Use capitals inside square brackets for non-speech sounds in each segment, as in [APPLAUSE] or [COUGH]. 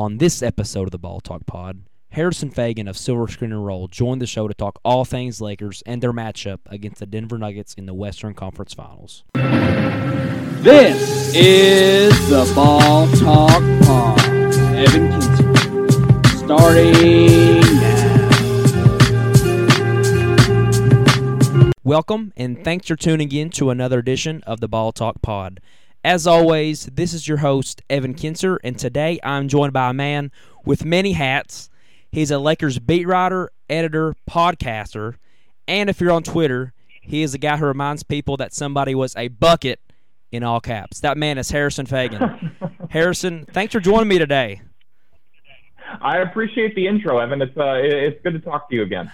On this episode of the Ball Talk Pod, Harrison Faigen of Silver Screen and Roll joined the show to talk all things Lakers and their matchup against the Denver Nuggets in the Western Conference Finals. This is the Ball Talk Pod. Evan Kinser. Starting now. Welcome and thanks for tuning in to another edition of the Ball Talk Pod. As always, this is your host, Evan Kinser, and today I'm joined by a man with many hats. He's a Lakers beat writer, editor, podcaster, and if you're on Twitter, he is the guy who reminds people that somebody was a bucket in all caps. That man is Harrison Faigen. [LAUGHS] Harrison, thanks for joining me today. I appreciate the intro, Evan. It's uh, it's good to talk to you again.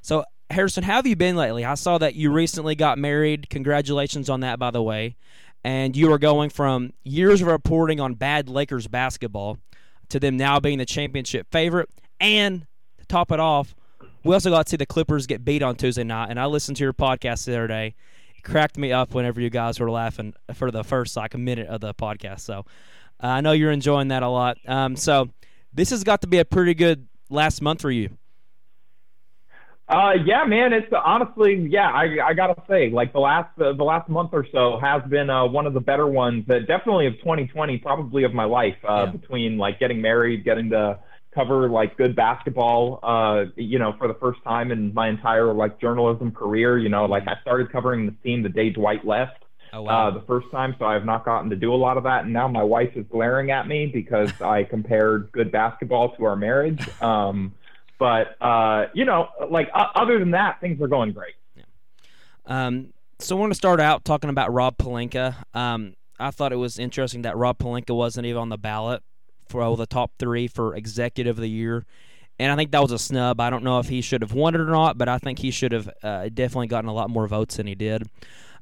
So, Harrison, how have you been lately? I saw that you recently got married. Congratulations on that, by the way and you are going from years of reporting on bad Lakers basketball to them now being the championship favorite. And to top it off, we also got to see the Clippers get beat on Tuesday night. And I listened to your podcast the other day. It cracked me up whenever you guys were laughing for the first like a minute of the podcast. So uh, I know you're enjoying that a lot. Um, so this has got to be a pretty good last month for you. Uh, yeah, man. It's uh, honestly, yeah. I, I gotta say, like the last uh, the last month or so has been uh, one of the better ones. That definitely of 2020, probably of my life. Uh, yeah. Between like getting married, getting to cover like good basketball, uh, you know, for the first time in my entire like journalism career. You know, like I started covering the team the day Dwight left. Oh, wow. uh, the first time, so I have not gotten to do a lot of that. And now my wife is glaring at me because [LAUGHS] I compared good basketball to our marriage. Um, but uh, you know, like uh, other than that, things are going great. Yeah. Um, so I want to start out talking about Rob Pelinka. Um, I thought it was interesting that Rob Pelinka wasn't even on the ballot for oh, the top three for Executive of the Year. And I think that was a snub. I don't know if he should have won it or not, but I think he should have uh, definitely gotten a lot more votes than he did.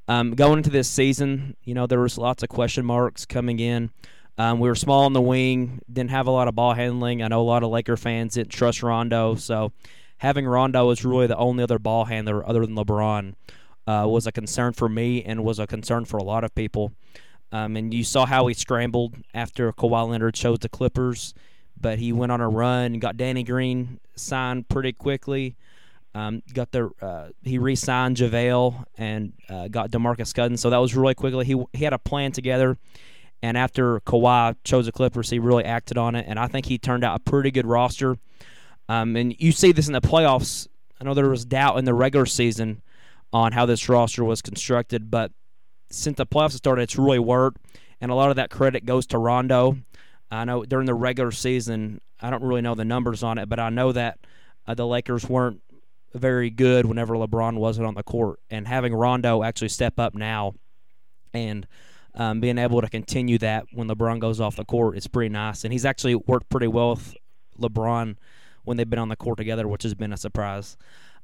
Um, going into this season, you know, there was lots of question marks coming in. Um, we were small on the wing, didn't have a lot of ball handling. I know a lot of Laker fans didn't trust Rondo, so having Rondo was really the only other ball handler other than LeBron uh, was a concern for me and was a concern for a lot of people. Um, and you saw how he scrambled after Kawhi Leonard chose the Clippers, but he went on a run got Danny Green signed pretty quickly. Um, got the uh, he re-signed JaVale and uh, got Demarcus Cousins, so that was really quickly. He he had a plan together and after Kawhi chose the Clippers, he really acted on it, and I think he turned out a pretty good roster. Um, and you see this in the playoffs. I know there was doubt in the regular season on how this roster was constructed, but since the playoffs started, it's really worked, and a lot of that credit goes to Rondo. I know during the regular season, I don't really know the numbers on it, but I know that uh, the Lakers weren't very good whenever LeBron wasn't on the court, and having Rondo actually step up now and um, being able to continue that when LeBron goes off the court is pretty nice. And he's actually worked pretty well with LeBron when they've been on the court together, which has been a surprise.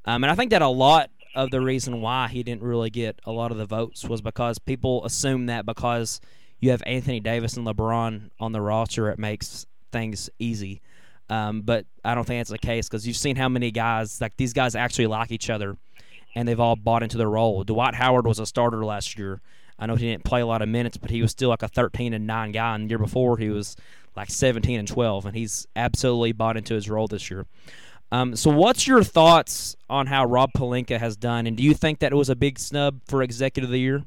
Um, and I think that a lot of the reason why he didn't really get a lot of the votes was because people assume that because you have Anthony Davis and LeBron on the roster, it makes things easy. Um, but I don't think that's the case because you've seen how many guys, like these guys actually like each other and they've all bought into their role. Dwight Howard was a starter last year. I know he didn't play a lot of minutes, but he was still like a 13 and 9 guy. And the year before, he was like 17 and 12, and he's absolutely bought into his role this year. Um, so, what's your thoughts on how Rob Pelinka has done, and do you think that it was a big snub for Executive of the Year?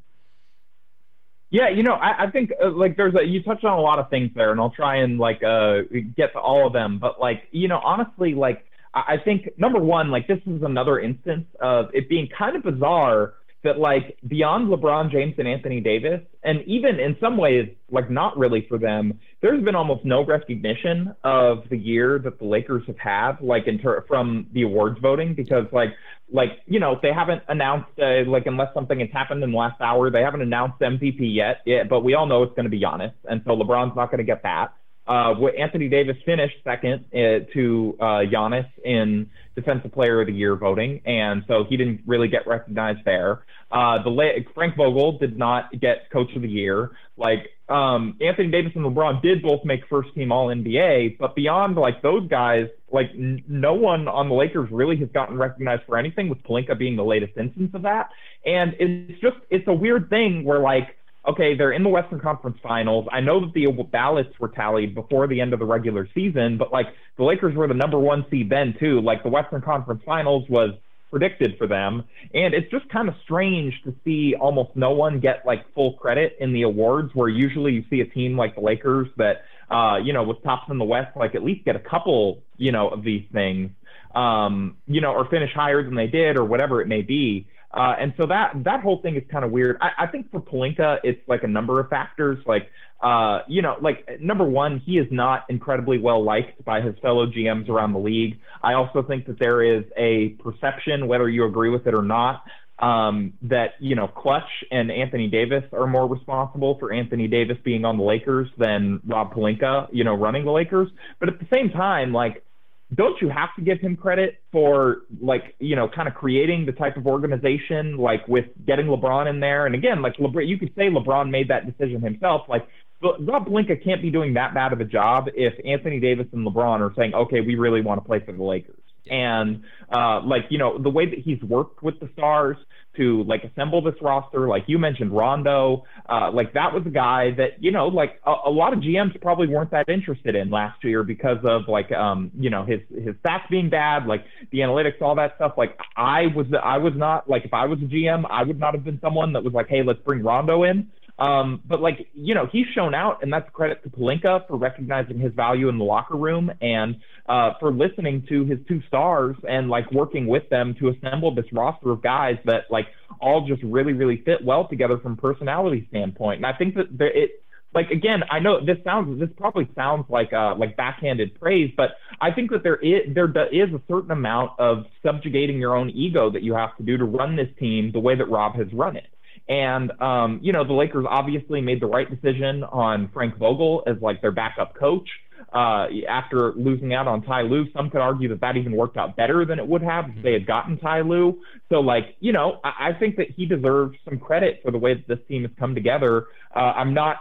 Yeah, you know, I, I think uh, like there's a you touched on a lot of things there, and I'll try and like uh, get to all of them. But like, you know, honestly, like I, I think number one, like this is another instance of it being kind of bizarre that like beyond LeBron James and Anthony Davis, and even in some ways, like not really for them, there's been almost no recognition of the year that the Lakers have had, like in ter- from the awards voting, because like like you know they haven't announced uh, like unless something has happened in the last hour, they haven't announced MVP yet. Yeah, but we all know it's going to be Giannis, and so LeBron's not going to get that. Uh, Anthony Davis finished second uh, to uh, Giannis in Defensive Player of the Year voting, and so he didn't really get recognized there. Uh, the Frank Vogel did not get Coach of the Year. Like um, Anthony Davis and LeBron did both make First Team All NBA, but beyond like those guys, like n- no one on the Lakers really has gotten recognized for anything. With Pelinka being the latest instance of that, and it's just it's a weird thing where like okay, they're in the Western Conference Finals. I know that the ballots were tallied before the end of the regular season, but like the Lakers were the number one seed then too. Like the Western Conference Finals was predicted for them. And it's just kind of strange to see almost no one get like full credit in the awards where usually you see a team like the Lakers that uh, you know, with tops in the West, like at least get a couple, you know, of these things, um, you know, or finish higher than they did or whatever it may be. Uh, and so that that whole thing is kind of weird. I, I think for Pelinka, it's like a number of factors. Like, uh, you know, like number one, he is not incredibly well liked by his fellow GMs around the league. I also think that there is a perception, whether you agree with it or not, um, that you know Klutch and Anthony Davis are more responsible for Anthony Davis being on the Lakers than Rob Pelinka, you know, running the Lakers. But at the same time, like don't you have to give him credit for like you know kind of creating the type of organization like with getting LeBron in there? And again like LeBron you could say LeBron made that decision himself like Rob Pelinka can't be doing that bad of a job if Anthony Davis and LeBron are saying okay we really want to play for the Lakers. And uh, like you know the way that he's worked with the stars to like assemble this roster, like you mentioned Rondo, uh, like that was a guy that you know like a, a, lot of GMs probably weren't that interested in last year because of like um you know his his stats being bad, like the analytics, all that stuff. Like I was I was not like if I was a GM, I would not have been someone that was like hey let's bring Rondo in. Um, but like you know, he's shown out, and that's credit to Pelinka for recognizing his value in the locker room and uh, for listening to his two stars and like working with them to assemble this roster of guys that like all just really really fit well together from personality standpoint. And I think that there, it like again, I know this sounds this probably sounds like uh like backhanded praise, but I think that there is there is a certain amount of subjugating your own ego that you have to do to run this team the way that Rob has run it. And um, you know, the Lakers obviously made the right decision on Frank Vogel as like their backup coach. Uh, after losing out on Ty Lue, some could argue that that even worked out better than it would have if they had gotten Ty Lue. So, like, you know, I, I think that he deserves some credit for the way that this team has come together. Uh, I'm not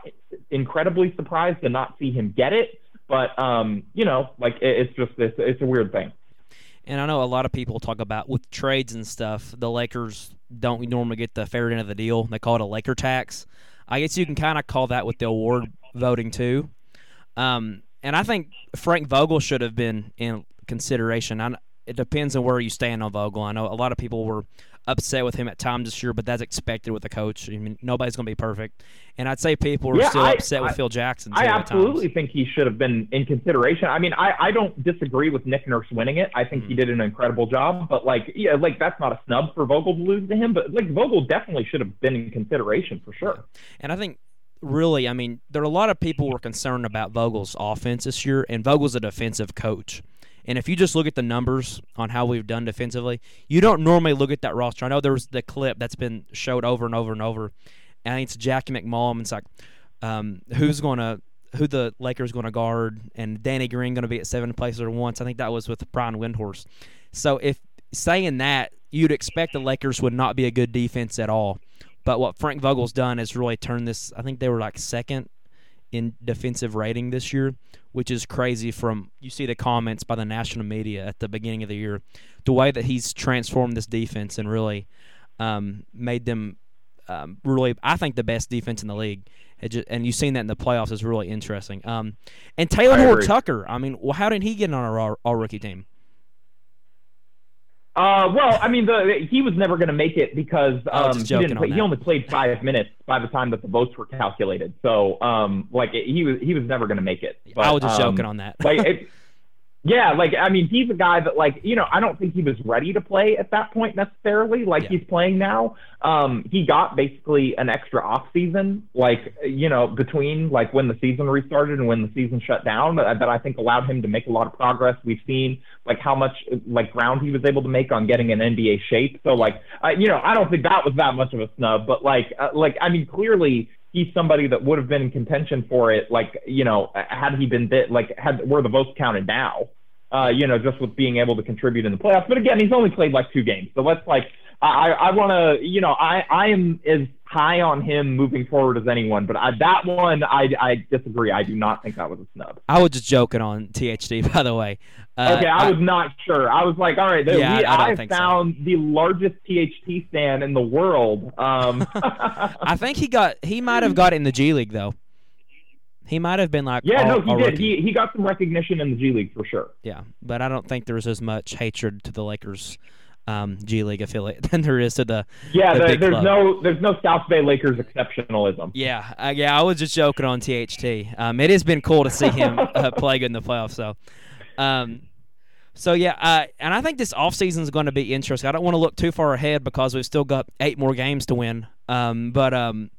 incredibly surprised to not see him get it, but um, you know, like, it, it's just it's, it's a weird thing. And I know a lot of people talk about with trades and stuff, the Lakers don't normally get the fair end of the deal. They call it a Laker tax. I guess you can kind of call that with the award voting too. Um, and I think Frank Vogel should have been in consideration. I, it depends on where you stand on Vogel. I know a lot of people were upset with him at times this year, but that's expected with a coach. I mean, nobody's going to be perfect. And I'd say people are yeah, still I, upset with Phil Jackson. I absolutely think he should have been in consideration. I mean, I, I don't disagree with Nick Nurse winning it. I think mm-hmm. he did an incredible job, but like, yeah, like that's not a snub for Vogel to lose to him, but like Vogel definitely should have been in consideration for sure. And I think really, I mean, there are a lot of people who were concerned about Vogel's offense this year, and Vogel's a defensive coach. And if you just look at the numbers on how we've done defensively, you don't normally look at that roster. I know there's the clip that's been showed over and over and over. And it's Jackie MacMullan. It's like, um, who's going to, who the Lakers going to guard, and Danny Green going to be at seven places at once. I think that was with Brian Windhorst. So if saying that, you'd expect the Lakers would not be a good defense at all. But what Frank Vogel's done is really turned this. I think they were like second in defensive rating this year, which is crazy. From you see the comments by the national media at the beginning of the year, the way that he's transformed this defense and really um, made them um, really, I think, the best defense in the league. Just, and you've seen that in the playoffs is really interesting. Um, and Talen Horton-Tucker, I mean, well, how did he get on our all rookie team? Uh, well, I mean, the, he was never going to make it because um, he didn't. Play, he only played five minutes by the time that the votes were calculated. So, um, like he was he was never going to make it. But, I was just um, joking on that. like, [LAUGHS] it, yeah, like I mean, he's a guy that like you know I don't think he was ready to play at that point necessarily. Like yeah. he's playing now. Um, he got basically an extra off season, like you know between like when the season restarted and when the season shut down, that, that I think allowed him to make a lot of progress. We've seen like how much like ground he was able to make on getting an NBA shape. So like uh, you know I don't think that was that much of a snub, but like uh, like I mean clearly he's somebody that would have been in contention for it, like, you know, had he been bit, like, had were the votes counted now, uh, you know, just with being able to contribute in the playoffs. But again, he's only played like two games. So let's like, I I want to you know I I am as high on him moving forward as anyone, but I, that one I I disagree. I do not think that was a snub. I was just joking on THT, [LAUGHS] by the way. Uh, okay, I, I, was not sure. I was like, all right, yeah, we, I, I found so. the largest THT stand in the world. Um, [LAUGHS] I think he got he might have got it in the G League though. He might have been like yeah, all, no, he did. He he got some recognition in the G League for sure. Yeah, but I don't think there was as much hatred to the Lakers um, G League affiliate [LAUGHS] than there is to the yeah. The the, there's club. no there's no South Bay Lakers exceptionalism. Yeah, uh, yeah. I was just joking on THT. Um, it has been cool to see him [LAUGHS] uh, play good in the playoffs. So, um, so yeah, uh, and I think this offseason is going to be interesting. I don't want to look too far ahead because we've still got eight more games to win. Um, but um,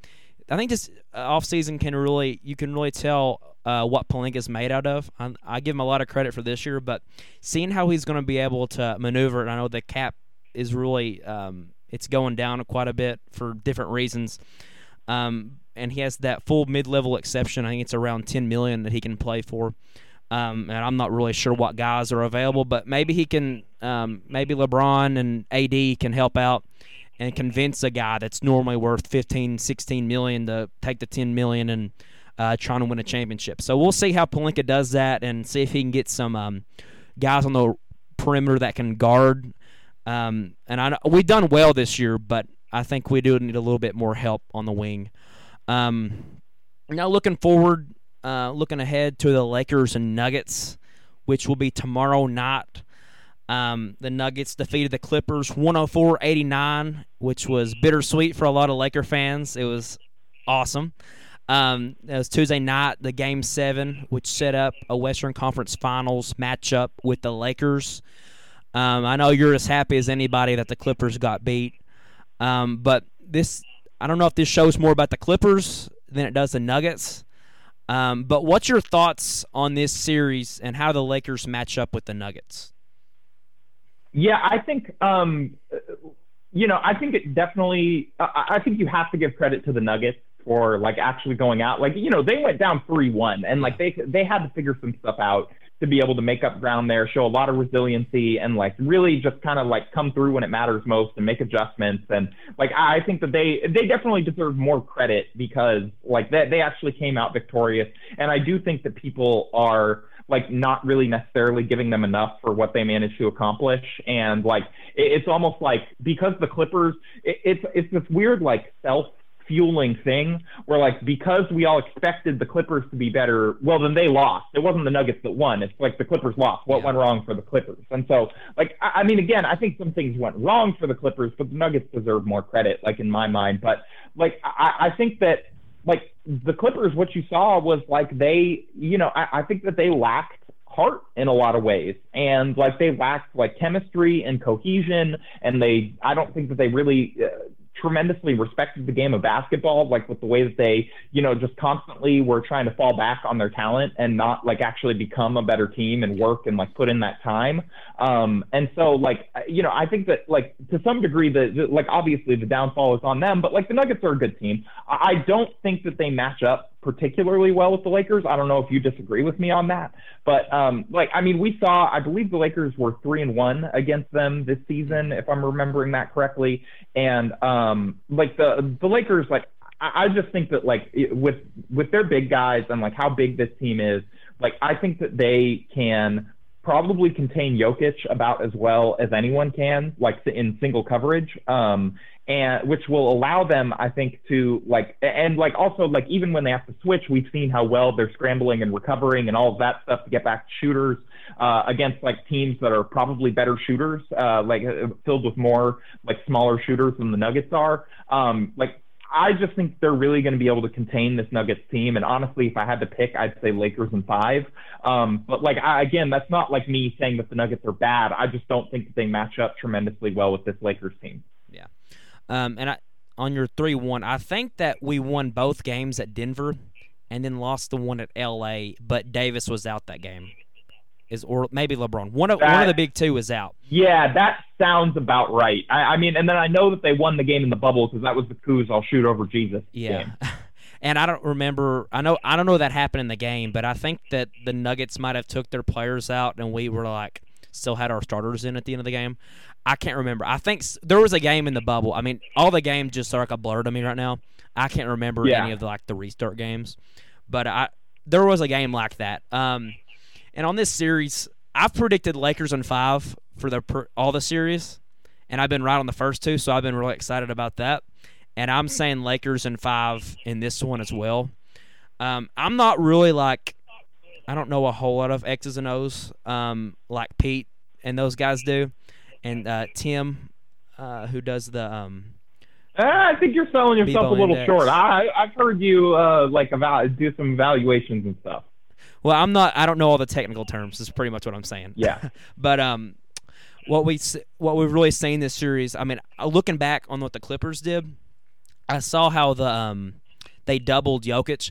I think this uh, offseason can really you can really tell uh, what Pelinka's made out of. I, I, give him a lot of credit for this year, but seeing how he's going to be able to maneuver, and I know the cap is really um, it's going down quite a bit for different reasons. Um, and he has that full mid-level exception. I think it's around 10 million that he can play for. Um, and I'm not really sure what guys are available, but maybe he can, um, maybe LeBron and AD can help out and convince a guy that's normally worth 15, 16 million to take the 10 million and uh, trying to win a championship. So we'll see how Pelinka does that and see if he can get some um, guys on the perimeter that can guard. Um, and I we've done well this year, but I think we do need a little bit more help on the wing. Um, now looking forward, uh, looking ahead to the Lakers and Nuggets, which will be tomorrow night. Um, the Nuggets defeated the Clippers 104-89, which was bittersweet for a lot of Laker fans. It was awesome. Um, it was Tuesday night, the Game Seven, which set up a Western Conference Finals matchup with the Lakers. Um, I know you're as happy as anybody that the Clippers got beat, um, but this I don't know if this shows more about the Clippers than it does the Nuggets. Um, but what's your thoughts on this series and how the Lakers match up with the Nuggets? Yeah, I think um, you know I think it definitely. I think you have to give credit to the Nuggets for like actually going out. Like you know they went down three one and like they they had to figure some stuff out to be able to make up ground there, show a lot of resiliency, and like really just kind of like come through when it matters most and make adjustments. And like I think that they they definitely deserve more credit because like they they actually came out victorious. And I do think that people are like not really necessarily giving them enough for what they managed to accomplish. And like it, it's almost like because the Clippers, it, it's it's this weird like self fueling thing where like because we all expected the Clippers to be better, well then they lost. It wasn't the Nuggets that won. It's like the Clippers lost. What yeah. went wrong for the Clippers? And so like I, I mean again, I think some things went wrong for the Clippers, but the Nuggets deserve more credit, like in my mind. But like I, I think that like the Clippers, what you saw was like they, you know, I, I think that they lacked heart in a lot of ways and like they lacked like chemistry and cohesion and they i don't think that they really uh, tremendously respected the game of basketball, like with the way that they, you know, just constantly were trying to fall back on their talent and not like actually become a better team and work and like put in that time. Um, and so like, you know, I think that like to some degree the like obviously the downfall is on them, but like the Nuggets are a good team. I don't think that they match up particularly well with the Lakers. I don't know if you disagree with me on that, but um, like I mean, we saw I believe the Lakers were three and one against them this season, if I'm remembering that correctly, and um, like the the Lakers like. I, I just think that like with with their big guys and like how big this team is, like I think that they can probably contain Jokic about as well as anyone can, like in single coverage. Um, and which will allow them, I think, to like and like also like even when they have to switch, we've seen how well they're scrambling and recovering and all of that stuff to get back shooters uh, against like teams that are probably better shooters, uh, like uh, filled with more like smaller shooters than the Nuggets are. Um, like I just think they're really going to be able to contain this Nuggets team. And honestly, if I had to pick, I'd say Lakers in five. Um, but like I, again, that's not like me saying that the Nuggets are bad. I just don't think that they match up tremendously well with this Lakers team. Um, and I, on your three one, I think that we won both games at Denver, and then lost the one at L.A. But Davis was out that game, is or maybe LeBron. One of that, one of the big two is out. Yeah, that sounds about right. I, I mean, and then I know that they won the game in the bubble because that was the Kuz I'll shoot over Jesus. Yeah. Game. [LAUGHS] and I don't remember. I know I don't know that happened in the game, but I think that the Nuggets might have took their players out, and we were like still had our starters in at the end of the game. I can't remember. I think there was a game in the bubble. I mean, all the games just are like a blur to me right now. I can't remember Yeah. any of the like the restart games, but I there was a game like that. Um, and on this series, I've predicted Lakers in five for the per, all the series, and I've been right on the first two, so I've been really excited about that. And I'm saying Lakers in five in this one as well. Um, I'm not really like I don't know a whole lot of X's and O's um, like Pete and those guys do, and uh, Tim, uh, who does the um, Uh, I think you're selling yourself a little index. short. I I've heard you uh like eval- do some evaluations and stuff. well, I'm not. I don't know all the technical terms. Is pretty much what I'm saying. Yeah. [LAUGHS] But um, what we what we've really seen this series. I mean, uh, looking back on what the Clippers did, I saw how the um they doubled Jokic,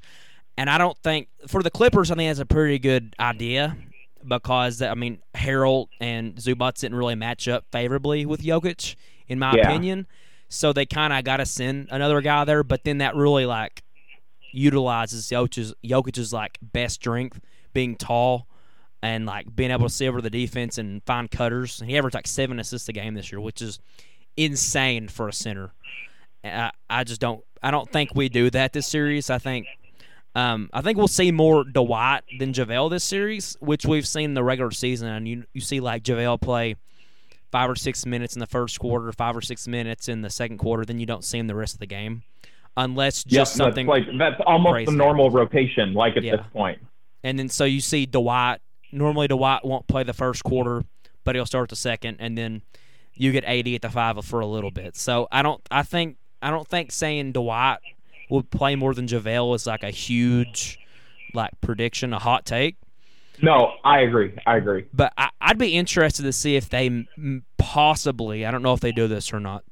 and I don't think for the Clippers, I think that's a pretty good idea because I mean Harrell and Zubac didn't really match up favorably with Jokic, in my Yeah. opinion. So they kind of got to send another guy there, but then that really like utilizes Jokic's, Jokic's like best strength, being tall and like being able to see over the defense and find cutters. And he averaged like seven assists a game this year, which is insane for a center. I, I just don't. I don't think we do that this series. I think. Um, I think we'll see more Dwight than JaVale this series, which we've seen in the regular season. And you you see like JaVale play five or six minutes in the first quarter, five or six minutes in the second quarter, then you don't see him the rest of the game, unless Yep, just something that's like that's almost crazy. the normal rotation, like at Yeah. this point. and then so you see Dwight. Normally Dwight won't play the first quarter, but he'll start the second, and then you get AD at the five for a little bit. So I don't. I think I don't think saying Dwight will play more than JaVale is like a huge like prediction, a hot take. No, I agree. I agree. But I, I'd be interested to see if they possibly. I don't know if they do this or not,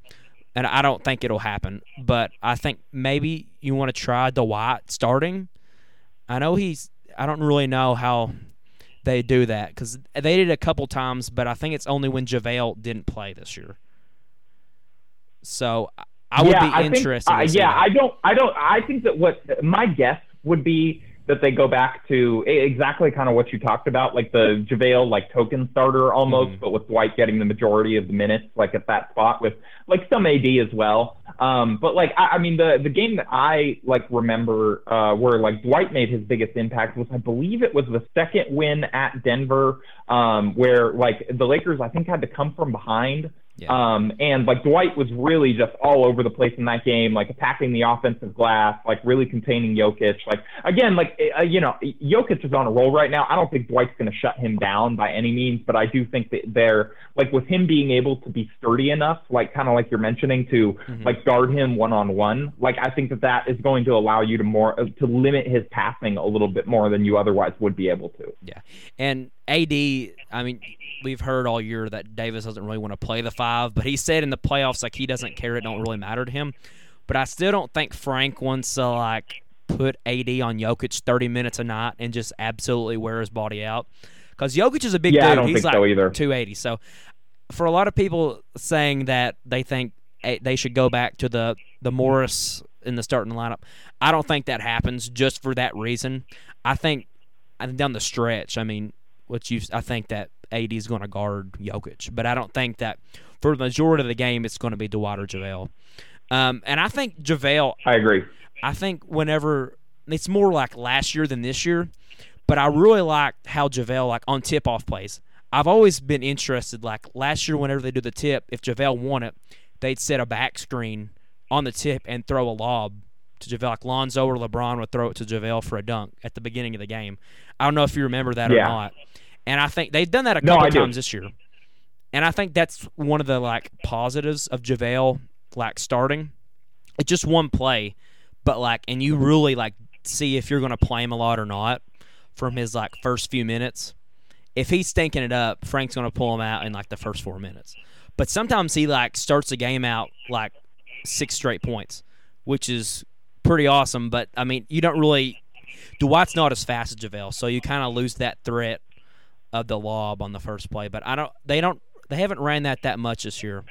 and I don't think it'll happen. But I think maybe you want to try Dwight starting. I know he's. I don't really know how they do that because they did it a couple times, but I think it's only when JaVale didn't play this year. So I- would yeah, be I think- uh, yeah, that. I don't. I don't. I think that what my guess would be that they go back to exactly kind of what you talked about, like the JaVale like token starter almost, Mhm. but with Dwight getting the majority of the minutes, like at that spot with like some AD as well. Um, but like I, I mean, the the game that I like remember uh, where like Dwight made his biggest impact was I believe it was the second win at Denver, um, where like the Lakers I think had to come from behind. Yeah. Um, and like Dwight was really just all over the place in that game, like attacking the offensive glass, like really containing Jokic. Like again, like uh, you know, Jokic is on a roll right now. I don't think Dwight's going to shut him down by any means, but I do think that they're like with him being able to be sturdy enough, like kind of like you're mentioning, to Mhm. like guard him one on one. Like I think that that is going to allow you to more uh, to limit his passing a little bit more than you otherwise would be able to. Yeah, and AD, I mean, we've heard all year that Davis doesn't really want to play the five, but he said in the playoffs like he doesn't care. It don't really matter to him. But I still don't think Frank wants to like put AD on Jokic 30 minutes a night and just absolutely wear his body out. Because Jokic is a big Yeah, dude. He's like so either. 280. So for a lot of people saying that they think they should go back to the the Morris in the starting lineup, I don't think that happens just for that reason. I think I think down the stretch, I mean, what you I think that AD is going to guard Jokic, but I don't think that for the majority of the game it's going to be Dwight or JaVale. Um, and I think JaVale I agree. I think whenever it's more like last year than this year, but I really like how JaVale like on tip off plays. I've always been interested. Like last year, whenever they do the tip, if JaVale won it, they'd set a back screen on the tip and throw a lob to JaVale. Like Lonzo or LeBron would throw it to JaVale for a dunk at the beginning of the game. I don't know if you remember that Yeah. or not. And I think they've done that a couple do. times this year. And I think that's one of the like positives of JaVale like starting. It's just one play, but like and you really like see if you're gonna play him a lot or not from his like first few minutes. If he's stinking it up, Frank's gonna pull him out in like the first four minutes. But sometimes he like starts the game out like six straight points, which is pretty awesome. But I mean, you don't really Dwight's not as fast as JaVale, so you kind of lose that threat of the lob on the first play. But I don't. They don't. They haven't ran that that much this year.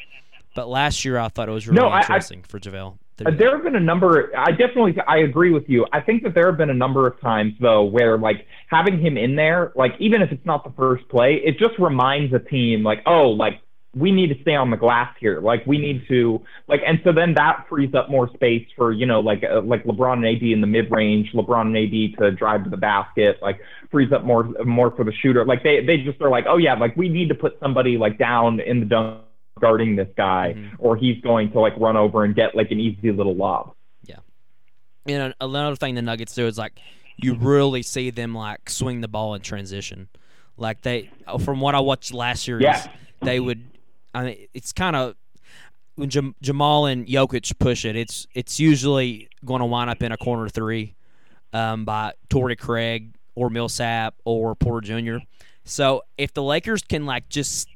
But last year, I thought it was really No, I- I- interesting for JaVale. Uh, there have been a number. I definitely, I agree with you. I think that there have been a number of times though where like having him in there, like even if it's not the first play, it just reminds a team like, oh, like we need to stay on the glass here. Like we need to like, and so then that frees up more space for you know like uh, like LeBron and AD in the mid range, LeBron and AD to drive to the basket, like frees up more more for the shooter. Like they they just are like, oh yeah, like we need to put somebody like down in the dunk guarding this guy, mm-hmm. or he's going to like run over and get like an easy little lob. Yeah, and another thing the Nuggets do is like you really see them like swing the ball in transition. Like they, from what I watched last year, yeah. they would I mean, it's kind of when Jam- Jamal and Jokic push it, it's it's usually going to wind up in a corner three um, by Torrey Craig or Millsap or Porter Jr. So if the Lakers can like just,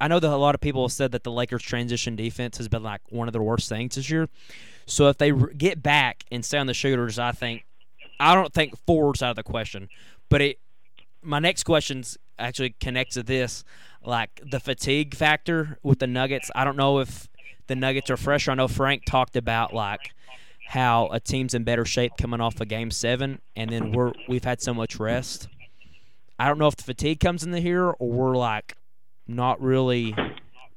I know that a lot of people have said that the Lakers transition defense has been like one of their worst things this year. So if they get back and stay on the shooters, I think I don't think forwards out of the question. But it, my next questions actually connects to this like the fatigue factor with the Nuggets. I don't know if the Nuggets are fresher. I know Frank talked about like how a team's in better shape coming off of Game Seven, and then we're we've had so much rest. I don't know if the fatigue comes into here or we're like not really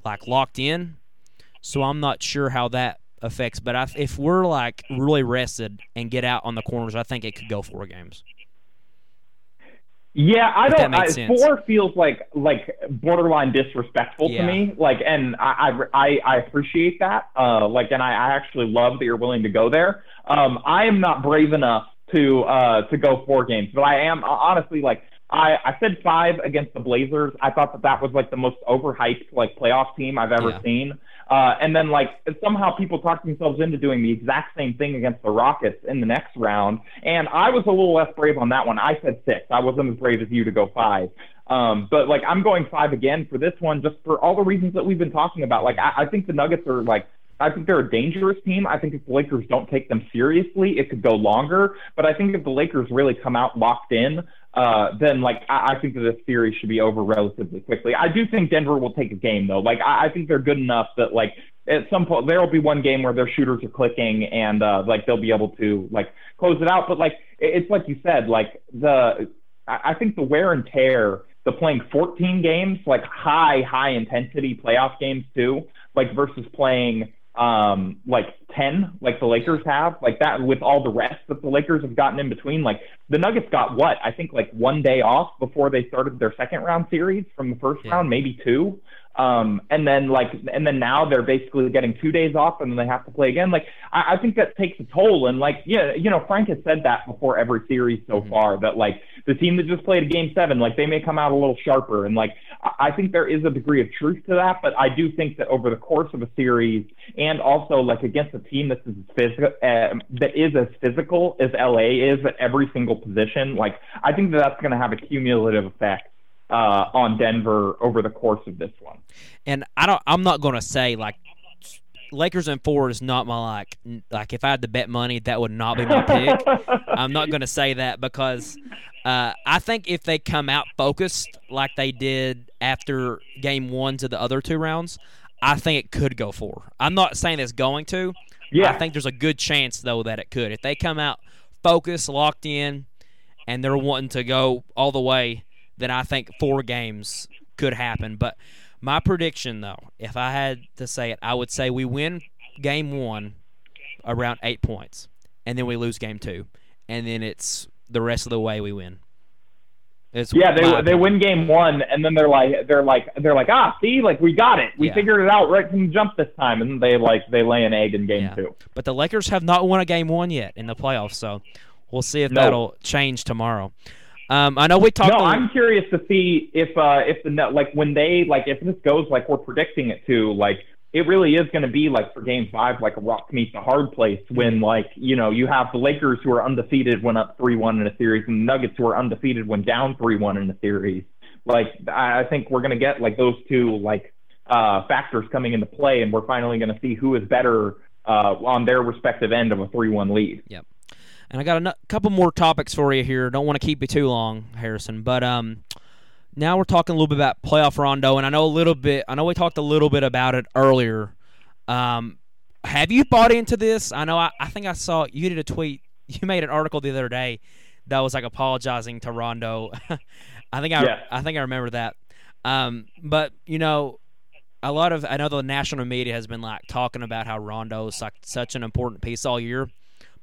like locked in. So I'm not sure how that affects. But I, if we're like really rested and get out on the corners, I think it could go four games. Yeah, I don't. I, four feels like like borderline disrespectful yeah. to me. Like, and I I I appreciate that. Uh, like, and I, I actually love that you're willing to go there. Um, I am not brave enough to uh to go four games, but I am honestly like I I said five against the Blazers. I thought that that was like the most overhyped like playoff team I've ever yeah. seen. Uh, and then like somehow people talked themselves into doing the exact same thing against the Rockets in the next round. And I was a little less brave on that one. I said six. I wasn't as brave as you to go five. Um, but like I'm going five again for this one, just for all the reasons that we've been talking about. Like I, I think the Nuggets are like I think they're a dangerous team. I think if the Lakers don't take them seriously, it could go longer. But I think if the Lakers really come out locked in, uh, then like I, I think that this series should be over relatively quickly. I do think Denver will take a game though. Like I, I think they're good enough that like at some point there will be one game where their shooters are clicking and uh, like they'll be able to like close it out. But like it's like you said, like the I think the wear and tear, the playing 14 games, like high high intensity playoff games too, like versus playing um, like 10, like the Lakers have, like that with all the rest that the Lakers have gotten in between. Like the Nuggets got what? I think like one day off before they started their second round series from the first yeah. round, maybe two. Um, and then like, and then now they're basically getting two days off and then they have to play again. Like, I, I think that takes a toll. And like, yeah, you know, Frank has said that before every series so mm-hmm. far that like the team that just played a game seven, like they may come out a little sharper. And like, I, I think there is a degree of truth to that, but I do think that over the course of a series and also like against a team that's as physical, uh, that is as physical as LA is at every single position, like I think that that's going to have a cumulative effect uh, on Denver over the course of this one. And I don't. I'm not going to say like Lakers and four is not my like like if I had to bet money that would not be my pick. [LAUGHS] I'm not going to say that because uh, I think if they come out focused like they did after game one to the other two rounds, I think it could go four. I'm not saying it's going to. Yeah. I think there's a good chance though that it could. If they come out focused, locked in, and they're wanting to go all the way, then I think four games could happen. But my prediction, though, if I had to say it, I would say we win game one around eight points, and then we lose game two, and then it's the rest of the way we win. It's yeah, they they win game one, and then they're like they're like they're like ah see like we got it we yeah. figured it out right from the jump this time, and they like they lay an egg in game yeah. two. But the Lakers have not won a game one yet in the playoffs, so we'll see if that'll change tomorrow. Um, I know we talked. No, I'm curious to see if uh, if the like when they like if this goes like we're predicting it to like it really is going to be like for Game Five like a rock meets a hard place when like you know you have the Lakers who are undefeated when up three one in a series and the Nuggets who are undefeated when down three one in a series. Like I think we're going to get like those two like uh, factors coming into play, and we're finally going to see who is better uh, on their respective end of a three one lead. Yep. And I got a couple more topics for you here. Don't want to keep you too long, Harrison. But um, now we're talking a little bit about playoff Rondo, and I know a little bit. I know we talked a little bit about it earlier. Um, have you bought into this? I know. I, I think I saw you did a tweet. [LAUGHS] You made an article the other day that was like apologizing to Rondo. [LAUGHS] I think I Yes. I think I remember that. Um, but you know, a lot of I know the national media has been like talking about how Rondo is like such an important piece all year,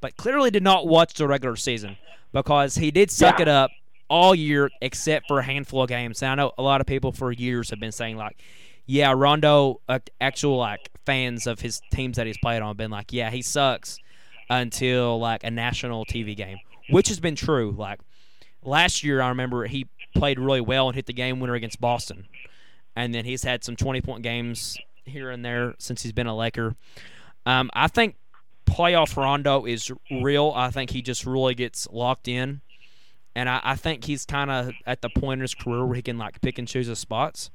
but clearly did not watch the regular season because he did suck Yeah. it up all year except for a handful of games. And I know a lot of people for years have been saying like, yeah, Rondo, uh, actual like fans of his teams that he's played on, have been like, yeah, he sucks until like a national TV game, which has been true. Like last year, I remember he played really well and hit the game winner against Boston, and then he's had some twenty point games here and there since he's been a Laker. Um, I think playoff Rondo is real. I think he just really gets locked in, and I, I think he's kind of at the point in his career where he can like pick and choose his spots.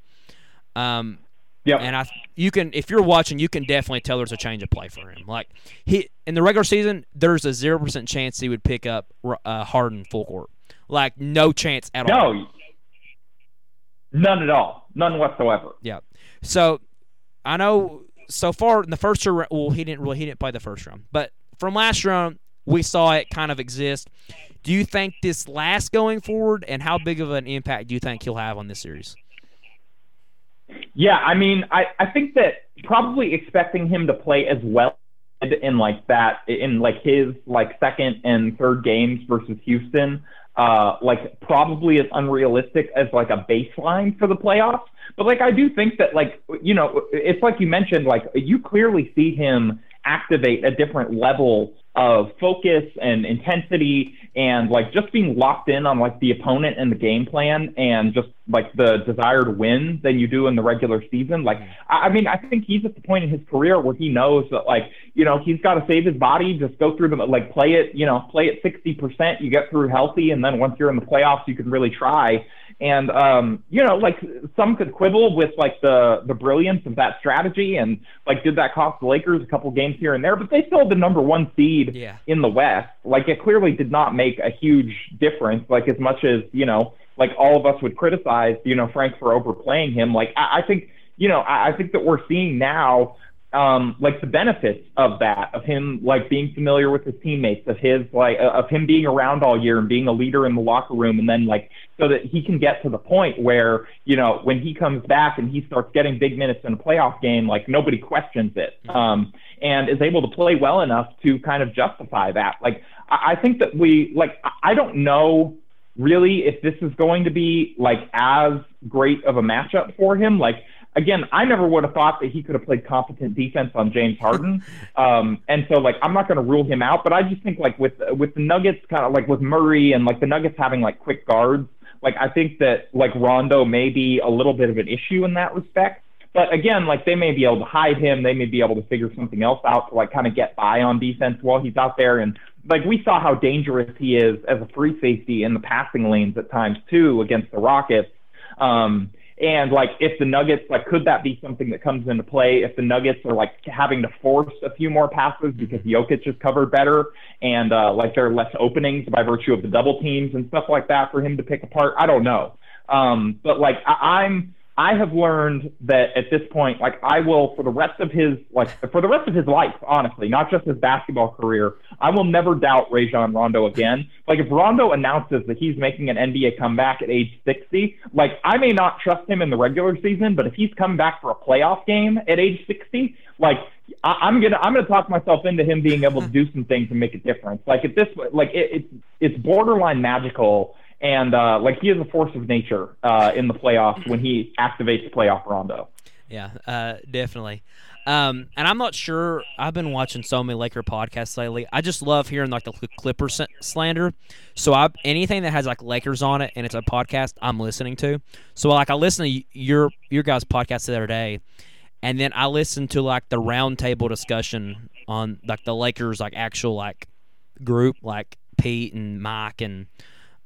Um, Yep. and I, you can, if you're watching, you can definitely tell there's a change of play for him. Like he in the regular season, there's a zero percent chance he would pick up uh, Harden full court. Like no chance at all. No, none at all, none whatsoever. Yeah. So I know so far in the first round, well, he didn't really he didn't play the first round, but from last round we saw it kind of exist. Do you think this lasts going forward, and how big of an impact do you think he'll have on this series? Yeah, I mean, I, I think that probably expecting him to play as well in like that in like his like second and third games versus Houston, uh, like probably is unrealistic as like a baseline for the playoffs. But like I do think that like you know it's like you mentioned like you clearly see him activate a different level of focus and intensity and like just being locked in on like the opponent and the game plan and just like the desire to win than you do in the regular season. Like, I I mean, I think he's at the point in his career where he knows that like, you know, he's got to save his body, just go through the, like play it, you know, play it 60%, you get through healthy. And then once you're in the playoffs, you can really try. And, um, you know, like some could quibble with like the, the brilliance of that strategy and like, did that cost the Lakers a couple games here and there, but they still had the number one seed Yeah. in the West. Like it clearly did not make a huge difference. Like as much as you know, like all of us would criticize, you know, Frank for overplaying him. Like I, I think, you know, I, I think that we're seeing now, um, like the benefits of that, of him like being familiar with his teammates, of his like, uh, of him being around all year and being a leader in the locker room, and then like so that he can get to the point where you know when he comes back and he starts getting big minutes in a playoff game, like nobody questions it. Um, and is able to play well enough to kind of justify that. Like, I I think that we, like, I- I don't know really if this is going to be like as great of a matchup for him. Like, again, I never would have thought that he could have played competent defense on James Harden. [LAUGHS] um, and so, like, I'm not going to rule him out, but I just think, like, with with the Nuggets, kind of like with Murray and like the Nuggets having like quick guards, like, I think that like Rondo may be a little bit of an issue in that respect. But again, like they may be able to hide him, they may be able to figure something else out to like kind of get by on defense while he's out there. And like we saw how dangerous he is as a free safety in the passing lanes at times too against the Rockets. Um, and like if the Nuggets like could that be something that comes into play if the Nuggets are like having to force a few more passes because Jokic is covered better and uh, like there are less openings by virtue of the double teams and stuff like that for him to pick apart. I don't know. Um, but like I, I'm I have learned that at this point, like I will for the rest of his like for the rest of his life, honestly, not just his basketball career, I will never doubt Rajon Rondo again. Like if Rondo announces that he's making an NBA comeback at age 60, like I may not trust him in the regular season, but if he's coming back for a playoff game at age 60, like I, I'm gonna I'm gonna talk myself into him being able to do some things and make a difference. Like at this like it, it's it's borderline magical and uh, like he is a force of nature uh, in the playoffs when he activates the playoff Rondo. Yeah, uh, definitely. Um, and I'm not sure. I've been watching so many Laker podcasts lately. I just love hearing like the Cl- Clipper slander. So I anything that has like Lakers on it and it's a podcast, I'm listening to. So like I listened to your your guys' podcast the other day, and then I listened to like the roundtable discussion on like the Lakers like actual like group like Pete and Mike and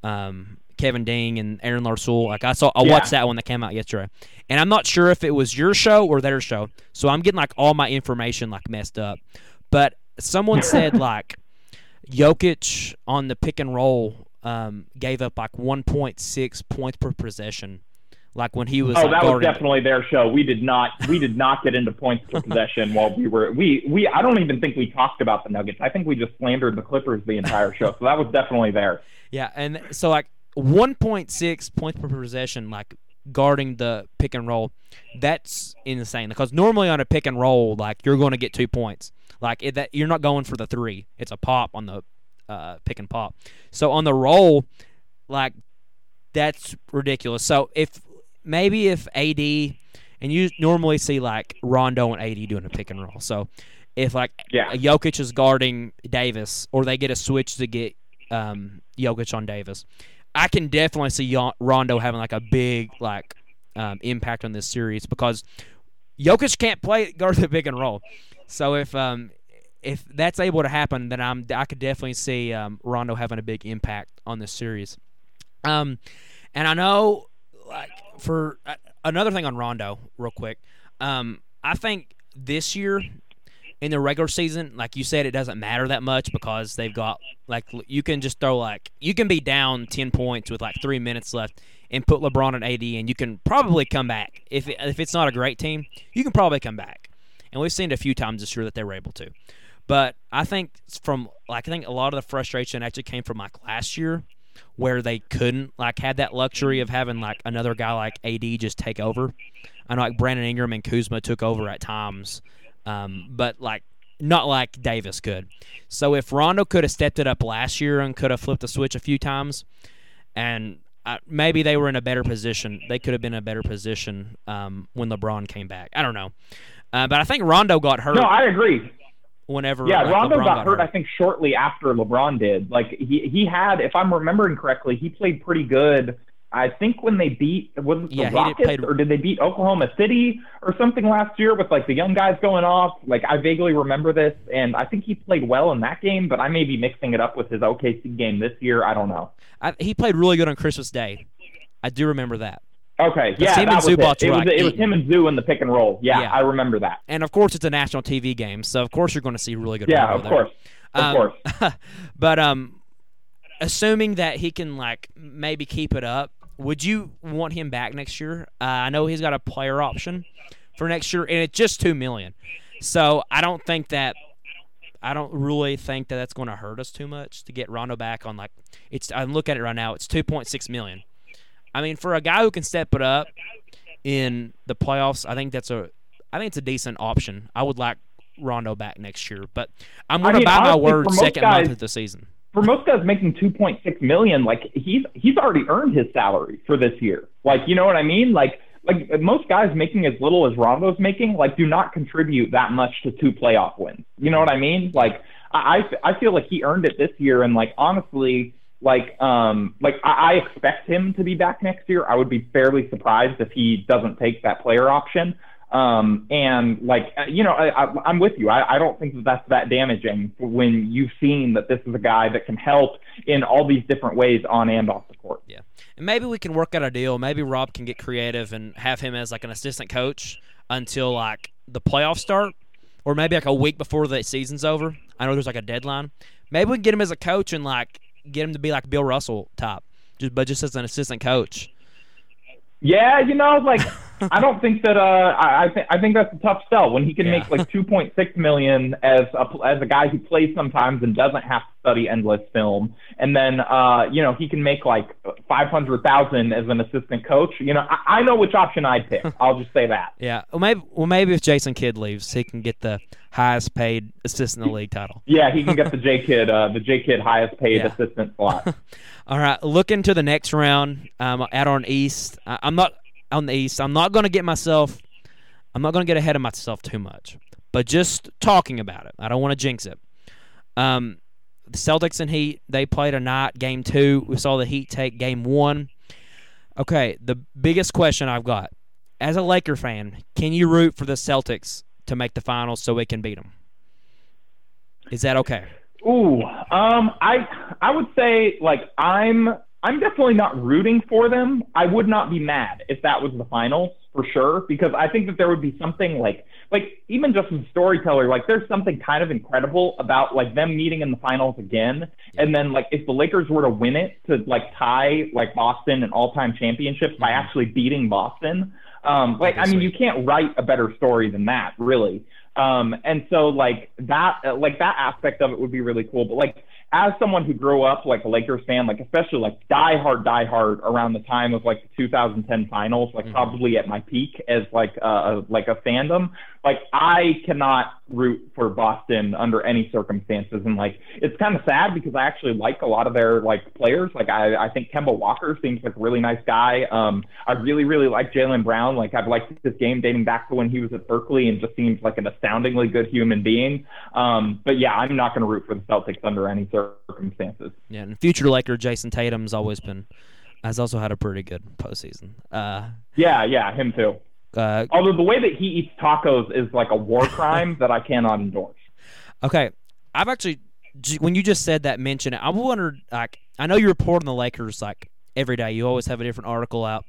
um, Kevin Ding and Aaron Larsoul. Like I saw, I Yeah. watched that one that came out yesterday, and I'm not sure if it was your show or their show. So I'm getting like all my information like messed up. But someone said [LAUGHS] like Jokic on the pick and roll um, gave up like 1.6 points per possession like when he was. Oh, like, that was definitely their show. We did not we did not get into points per [LAUGHS] possession while we were we we I don't even think we talked about the Nuggets. I think we just slandered the Clippers the entire show. So that was definitely there. Yeah, and so like 1.6 points per possession, like guarding the pick and roll, that's insane. Because normally on a pick and roll, like you're going to get two points. Like it, that you're not going for the three. It's a pop on the uh, pick and pop. So on the roll, like that's ridiculous. So if maybe if AD and you normally see like Rondo and AD doing a pick and roll. So if like Yeah. Jokic is guarding Davis, or they get a switch to get um, Jokic on Davis, I can definitely see Rondo having like a big like um, impact on this series because Jokic can't play guard the pick and roll. So if um, if that's able to happen, then I'm I could definitely see um, Rondo having a big impact on this series. Um, and I know like for uh, another thing on Rondo, real quick. Um, I think this year in the regular season, like you said, it doesn't matter that much because they've got like you can just throw like you can be down ten points with like three minutes left and put LeBron and AD, and you can probably come back. If if it's not a great team, you can probably come back. And we've seen it a few times this year that they were able to. But I think from like I think a lot of the frustration actually came from like last year where they couldn't like had that luxury of having like another guy like AD just take over. I know like Brandon Ingram and Kuzma took over at times, um, but like not like Davis could. So if Rondo could have stepped it up last year and could have flipped the switch a few times, and uh, maybe they were in a better position, they could have been in a better position um, when LeBron came back. I don't know, uh, but I think Rondo got hurt No, I agree. whenever. Yeah, like, Rondo LeBron got, hurt, I think, shortly after LeBron did. Like he he had, if I'm remembering correctly, he played pretty good. I think when they beat was it the Yeah, he Rockets played- or did they beat Oklahoma City or something last year with like the young guys going off? Like I vaguely remember this, and I think he played well in that game, but I may be mixing it up with his OKC game this year. I don't know. I, he played really good on Christmas Day. I do remember that. Okay, The yeah, him that and was it. It was, it was him and Zu in the pick and roll. Yeah, Yeah. I remember that. And of course, it's a national TV game, so of course you're going to see really good. Yeah, of there. course, of Um, course. [LAUGHS] but um, assuming that he can like maybe keep it up, would you want him back next year? Uh, I know he's got a player option for next year, and it's just two million. So I don't think that. I don't really think that that's going to hurt us too much to get Rondo back on like it's. I look at it right now. It's two point six million. I mean, for a guy who can step it up in the playoffs, I think that's a. I think it's a decent option. I would like Rondo back next year, but I'm going to buy my word second guys- month of the season. For most guys making 2.6 million, like he's he's already earned his salary for this year. Like, you know what I mean? Like like most guys making as little as Rondo's making, like do not contribute that much to two playoff wins. You know what I mean? Like I I feel like he earned it this year, and like honestly, like um like I, I expect him to be back next year. I would be fairly surprised if he doesn't take that player option. Um, and like, uh, you know, I, I, I'm with you. I, I don't think that that's that damaging when you've seen that this is a guy that can help in all these different ways on and off the court. Yeah, and maybe we can work out a deal. Maybe Rob can get creative and have him as like an assistant coach until like the playoffs start, or maybe like a week before the season's over. I know there's like a deadline. Maybe we can get him as a coach and like get him to be like Bill Russell type, just but just as an assistant coach. Yeah, you know, like [LAUGHS] I don't think that. Uh, I I, th- I think that's a tough sell when he can Yeah. make like 2.6 million as a as a guy who plays sometimes and doesn't have to study endless film, and then uh, you know he can make like 500,000 as an assistant coach. You know, I, I know which option I'd pick. [LAUGHS] I'll just say that. Yeah, well maybe well maybe if Jason Kidd leaves, he can get the highest paid assistant in the league title. Yeah, he can get the [LAUGHS] J Kidd, uh, the J Kidd highest paid Yeah. assistant slot. [LAUGHS] All right, looking to the next round um, out on East. I, I'm not on the East. I'm not going to get myself. I'm not going to get ahead of myself too much, but just talking about it. I don't want to jinx it. Um, the Celtics and Heat they played a night game two. We saw the Heat take game one. Okay, the biggest question I've got as a Laker fan, can you root for the Celtics to make the finals so we can beat them? Is that okay? Ooh, um, I I would say like I'm I'm definitely not rooting for them. I would not be mad if that was the finals for sure, because I think that there would be something like, like even just as a storyteller, like there's something kind of incredible about like them meeting in the finals again, and then like if the Lakers were to win it to like tie like Boston and all-time championships by Mhm. actually beating Boston, um, like I mean you can't write a better story than that, really. Um, and so like that, like that aspect of it would be really cool. But like as someone who grew up like a Lakers fan, like especially like die hard, die hard around the time of like the 2010 finals, like Mhm. probably at my peak as like uh, a, like a fandom, like I cannot root for Boston under any circumstances. And like it's kind of sad because I actually like a lot of their like players. Like I, I think Kemba Walker seems like a really nice guy. Um, I really, really like Jaylen Brown. Like I've liked his game dating back to when he was at Berkeley and just seems like an astoundingly good human being. Um, but yeah, I'm not going to root for the Celtics under any circumstances. Yeah, and future Laker Jayson Tatum's always been has also had a pretty good postseason. Uh, Yeah, yeah, him too. uh, Although the way that he eats tacos is like a war [LAUGHS] crime that I cannot endorse. okay, I've actually when you just said that mention it, I wondered like I know you report on the Lakers like every day. You always have a different article out.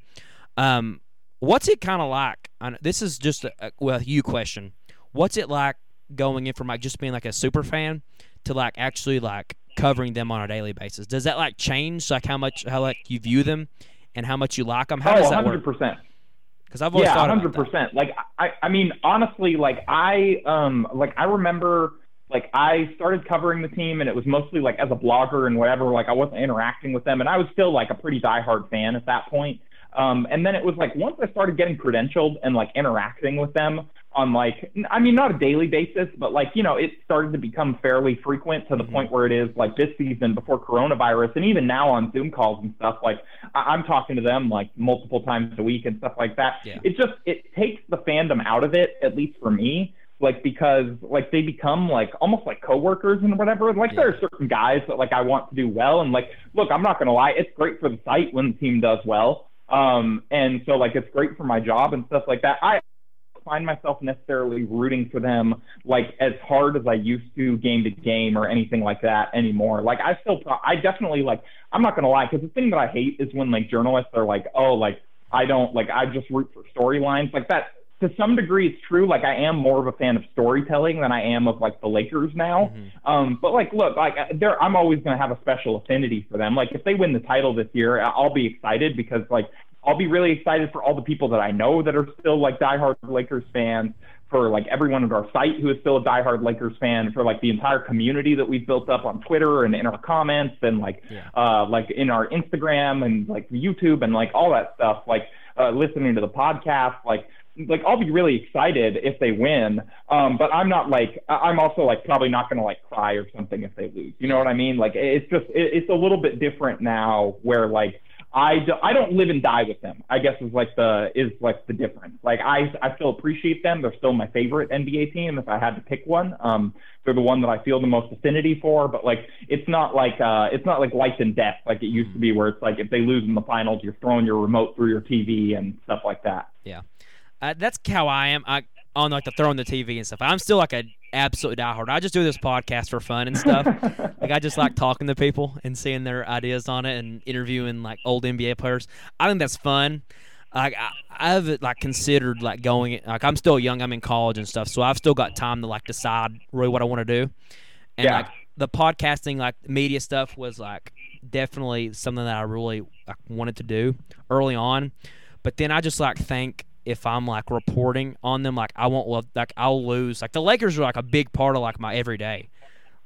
Um, what's it kind of like? Know, this is just a, a well, you question. What's it like going in from like just being like a super fan to like actually like covering them on a daily basis? Does that like change like how much how like you view them and how much you like them? How oh, does that 100%. Because I've always yeah, thought hundred percent. Like I, I mean, honestly, like I, um, like I remember, like I started covering the team, and it was mostly like as a blogger and whatever. Like I wasn't interacting with them, and I was still like a pretty diehard fan at that point. Um, and then it was like once I started getting credentialed and like interacting with them on like, I mean, not a daily basis, but like you know, it started to become fairly frequent to the Mhm. point where it is like this season before coronavirus, and even now on Zoom calls and stuff. Like I- I'm talking to them like multiple times a week and stuff like that. Yeah. It just it takes the fandom out of it, at least for me. Like because like they become like almost like coworkers and whatever. Like there are certain guys that like I want to do well, and like look, I'm not gonna lie, it's great for the site when the team does well. Um, and so like it's great for my job and stuff like that. I find myself necessarily rooting for them like as hard as I used to game to game or anything like that anymore. Like I still, pro- I definitely like, I'm not gonna lie, because the thing that I hate is when like journalists are like, oh, like I don't like, I just root for storylines like that. To some degree, it's true. Like I am more of a fan of storytelling than I am of like the Lakers now. Mhm. Um, but like, look, like there, I'm always going to have a special affinity for them. Like if they win the title this year, I'll be excited because like I'll be really excited for all the people that I know that are still like diehard Lakers fans, for like everyone at our site who is still a diehard Lakers fan, for like the entire community that we've built up on Twitter and in our comments and like Yeah. uh, like in our Instagram and like YouTube and like all that stuff, like uh, listening to the podcast, like like I'll be really excited if they win. Um, but I'm not like I'm also like probably not gonna like cry or something if they lose. You know what I mean? Like it's just it's a little bit different now where like I, do, I don't live and die with them. I guess is like the is like the difference. Like I I still appreciate them. They're still my favorite NBA team if I had to pick one. Um, they're the one that I feel the most affinity for. But like it's not like uh it's not like life and death like it used to be where it's like if they lose in the finals you're throwing your remote through your TV and stuff like that. Yeah, uh, that's how I am. I on like the throwing the TV and stuff. I'm still like a absolute diehard. I just do this podcast for fun and stuff. [LAUGHS] like I just like talking to people and seeing their ideas on it and interviewing like old NBA players. I think that's fun. Like I, I've like considered like going. Like I'm still young. I'm in college and stuff, so I've still got time to like decide really what I want to do. And Yeah. like the podcasting, like media stuff, was like definitely something that I really like, wanted to do early on. But then I just like think if I'm like reporting on them, like I won't love, like I'll lose. Like the Lakers are like a big part of like my everyday.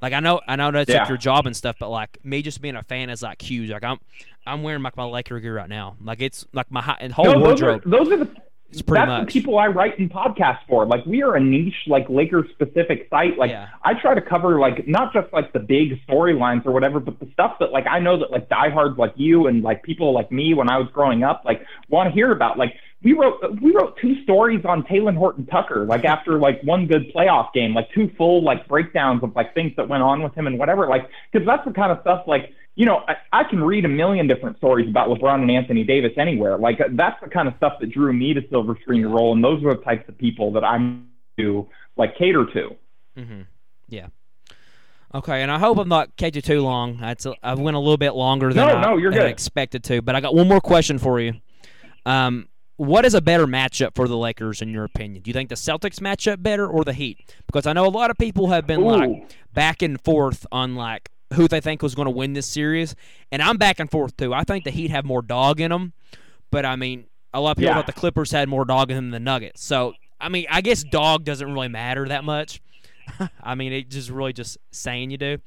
Like I know, I know that's Yeah. like your job and stuff, but like me just being a fan is like huge. Like I'm, I'm wearing like my Laker gear right now. Like it's like my hi- and whole No, those are wardrobe. those are the It's pretty that's much. the people I write in podcasts for. Like we are a niche, like Lakers specific site. Like Yeah. I try to cover like not just like the big storylines or whatever, but the stuff that like I know that like diehards like you and like people like me when I was growing up like want to hear about. Like we wrote we wrote two stories on Talen Horton-Tucker like after like one good playoff game, like two full like breakdowns of like things that went on with him and whatever. Like because that's the kind of stuff like you know, I, I can read a million different stories about LeBron and Anthony Davis anywhere. Like that's the kind of stuff that drew me to Silver Screen and Roll, and those are the types of people that I'm to like cater to. hmm Yeah. Okay, and I hope I'm not you too long. That's a, I went a little bit longer than No, I no, you're than I good. expected to. But I got one more question for you. Um, what is a better matchup for the Lakers in your opinion? Do you think the Celtics match up better or the Heat? Because I know a lot of people have been Ooh. like back and forth on like who they think was going to win this series, and I'm back and forth too. I think the Heat have more dog in them, but I mean, a lot of people Yeah. thought the Clippers had more dog in them than the Nuggets. So I mean, I guess dog doesn't really matter that much. [LAUGHS] I mean, it just really just saying you do.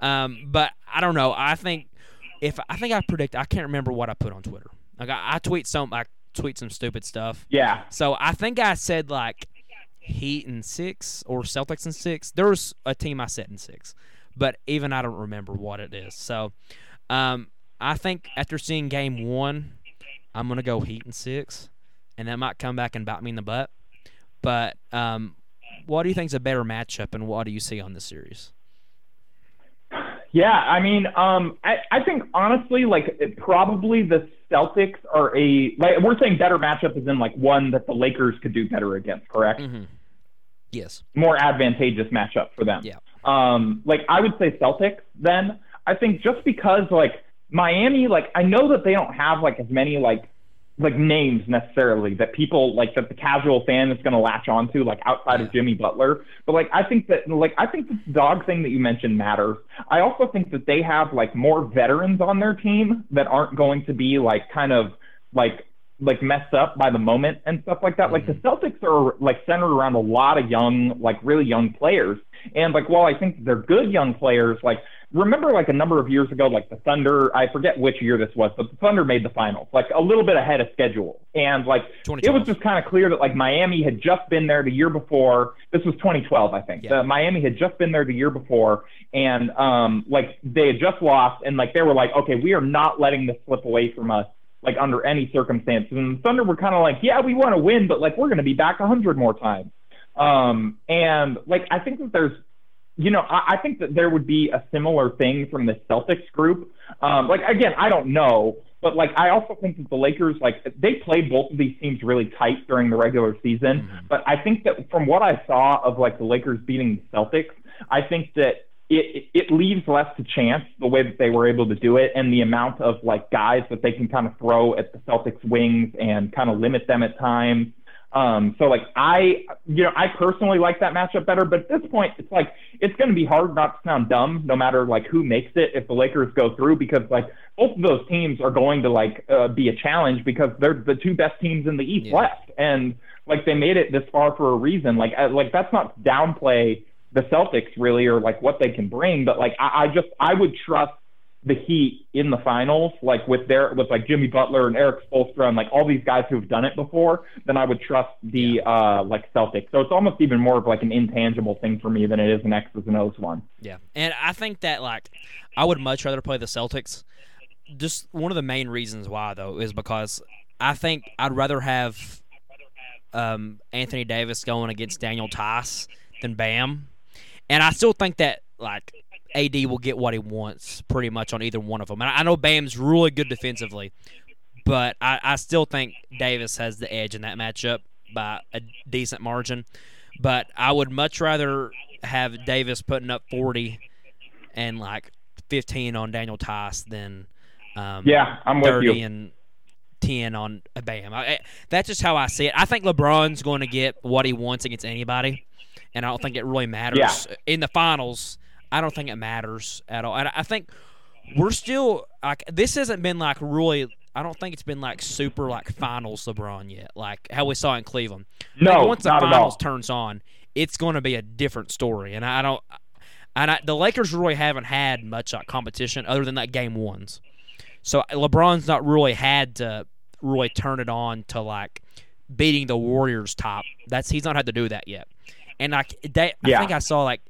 Um, but I don't know. I think if I think I predict, I can't remember what I put on Twitter. Like I, I tweet some, I tweet some stupid stuff. Yeah. So I think I said like Heat and six or Celtics and six. There was a team I said in six, but even I don't remember what it is. So um, I think after seeing game one, I'm gonna go Heat and six, and that might come back and bite me in the butt. But um, what do you think is a better matchup, and what do you see on this series? Yeah, I mean, um, I, I think honestly, like it, probably the Celtics are a like we're saying better matchup is in like one that the Lakers could do better against, correct? Mm-hmm. Yes. More advantageous matchup for them. Yeah. Um, like I would say Celtics. Then I think just because like Miami, like I know that they don't have like as many like like names necessarily that people like that the casual fan is going to latch onto like outside of Jimmy Butler. But like I think that like I think the dog thing that you mentioned matters. I also think that they have like more veterans on their team that aren't going to be like kind of like like messed up by the moment and stuff like that. Like the mm-hmm. Celtics are like centered around a lot of young, like really young players. And like while I think they're good young players, like remember like a number of years ago, like the Thunder, I forget which year this was, but the Thunder made the finals, like a little bit ahead of schedule. And like it was just kind of clear that like Miami had just been there the year before. This was 2012, I think. Yeah. Uh, Miami had just been there the year before, and um, like they had just lost, and like they were like, okay, we are not letting this slip away from us, like under any circumstances. And the Thunder were kind of like, yeah, we want to win, but like we're going to be back a hundred more times. Um, and like I think that there's you know, I, I think that there would be a similar thing from the Celtics group. Um, like again, I don't know, but like I also think that the Lakers, like they played both of these teams really tight during the regular season. But I think that from what I saw of like the Lakers beating the Celtics, I think that it it leaves less to chance the way that they were able to do it and the amount of like guys that they can kind of throw at the Celtics wings and kind of limit them at times. Um, so like I, you know, I personally like that matchup better, but at this point, it's like it's going to be hard not to sound dumb, no matter like who makes it if the Lakers go through, because like both of those teams are going to like uh, be a challenge because they're the two best teams in the East Yeah. West, and like they made it this far for a reason. Like I, like that's not downplay the Celtics really or like what they can bring, but like I, I just I would trust the Heat in the finals, like with their with like Jimmy Butler and Erik Spoelstra and like all these guys who have done it before, then I would trust the uh like Celtics. So it's almost even more of like an intangible thing for me than it is an X's and O's one. Yeah, and I think that like I would much rather play the Celtics. Just one of the main reasons why though is because I think I'd rather have um, Anthony Davis going against Daniel Theis than Bam, and I still think that like AD will get what he wants pretty much on either one of them. And I know Bam's really good defensively, but I, I still think Davis has the edge in that matchup by a decent margin. But I would much rather have Davis putting up 40 and like 15 on Daniel Theis than um, Yeah, I'm with 30 you. and 10 on a Bam. I- that's just how I see it. I think LeBron's going to get what he wants against anybody, and I don't think it really matters. Yeah. In the finals, I don't think it matters at all. And I think we're still like this hasn't been like really. I don't think it's been like super like finals LeBron yet, like how we saw in Cleveland. No, once the finals turns on, it's going to be a different story. And I don't, and I, the Lakers really haven't had much like competition other than that game ones. So LeBron's not really had to really turn it on to like beating the Warriors top. That's he's not had to do that yet. And like they, I think I saw like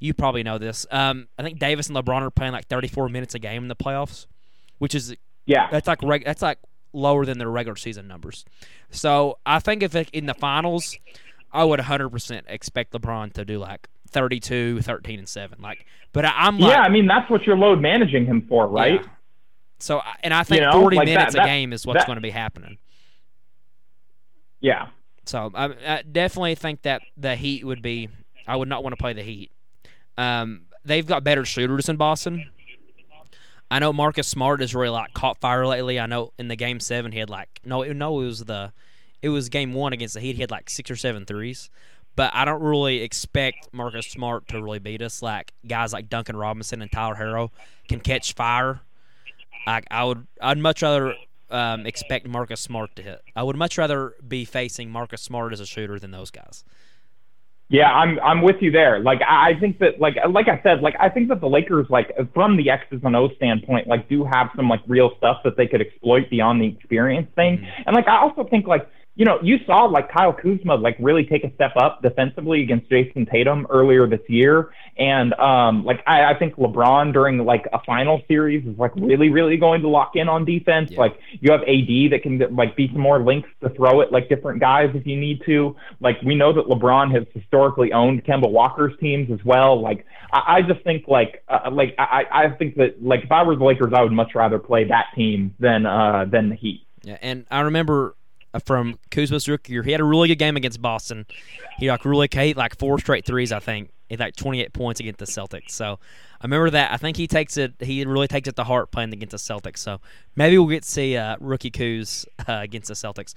you probably know this. Um, I think Davis and LeBron are playing like 34 minutes a game in the playoffs, which is Yeah. that's like reg- that's like lower than their regular season numbers. So I think if it, in the finals, I would 100% expect LeBron to do like 32, 13, and seven. Like, but I, I'm like, yeah, I mean that's what you're load managing him for, right? yeah. So and I think know, 40 like that- minutes that- a game is what's that- going to be happening. Yeah. So I, I definitely think that the Heat would be. I would not want to play the Heat. Um, they've got better shooters in Boston. I know Marcus Smart has really like caught fire lately. I know in the game seven he had like no no it was the it was game one against the Heat. He had like six or seven threes. But I don't really expect Marcus Smart to really beat us. Like guys like Duncan Robinson and Tyler Herro can catch fire. I, I would I'd much rather um, expect Marcus Smart to hit. I would much rather be facing Marcus Smart as a shooter than those guys. Yeah, I'm I'm with you there. Like I think that like like I said, like I think that the Lakers like from the X's and O's standpoint, like do have some like real stuff that they could exploit beyond the experience thing. Mm-hmm. And like I also think like you know, you saw like Kyle Kuzma like really take a step up defensively against Jayson Tatum earlier this year. And um like I, I think LeBron during like a final series is like really, really going to lock in on defense. Yeah. Like you have AD that can like be some more links to throw it like different guys if you need to. Like we know that LeBron has historically owned Kemba Walker's teams as well. Like I, I just think like uh, like I, I think that like if I were the Lakers I would much rather play that team than uh than the Heat. Yeah, and I remember from Kuzma's rookie year. He had a really good game against Boston. He like really hit like four straight threes, I think. He like 28 points against the Celtics. So I remember that. I think he takes it. He really takes it to heart playing against the Celtics. So maybe we'll get to see uh, rookie Kuz [LAUGHS] uh, against the Celtics.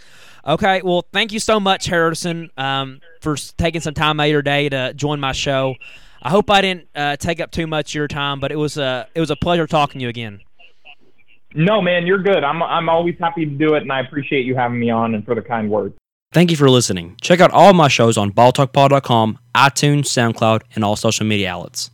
Okay. Well, thank you so much, Harrison, um, for taking some time out of your day to join my show. I hope I didn't uh, take up too much of your time, but it was a it was a pleasure talking to you again. No, man, you're good. I'm I'm always happy to do it, and I appreciate you having me on and for the kind words. Thank you for listening. Check out all my shows on balltalkpod.com, iTunes, SoundCloud, and all social media outlets.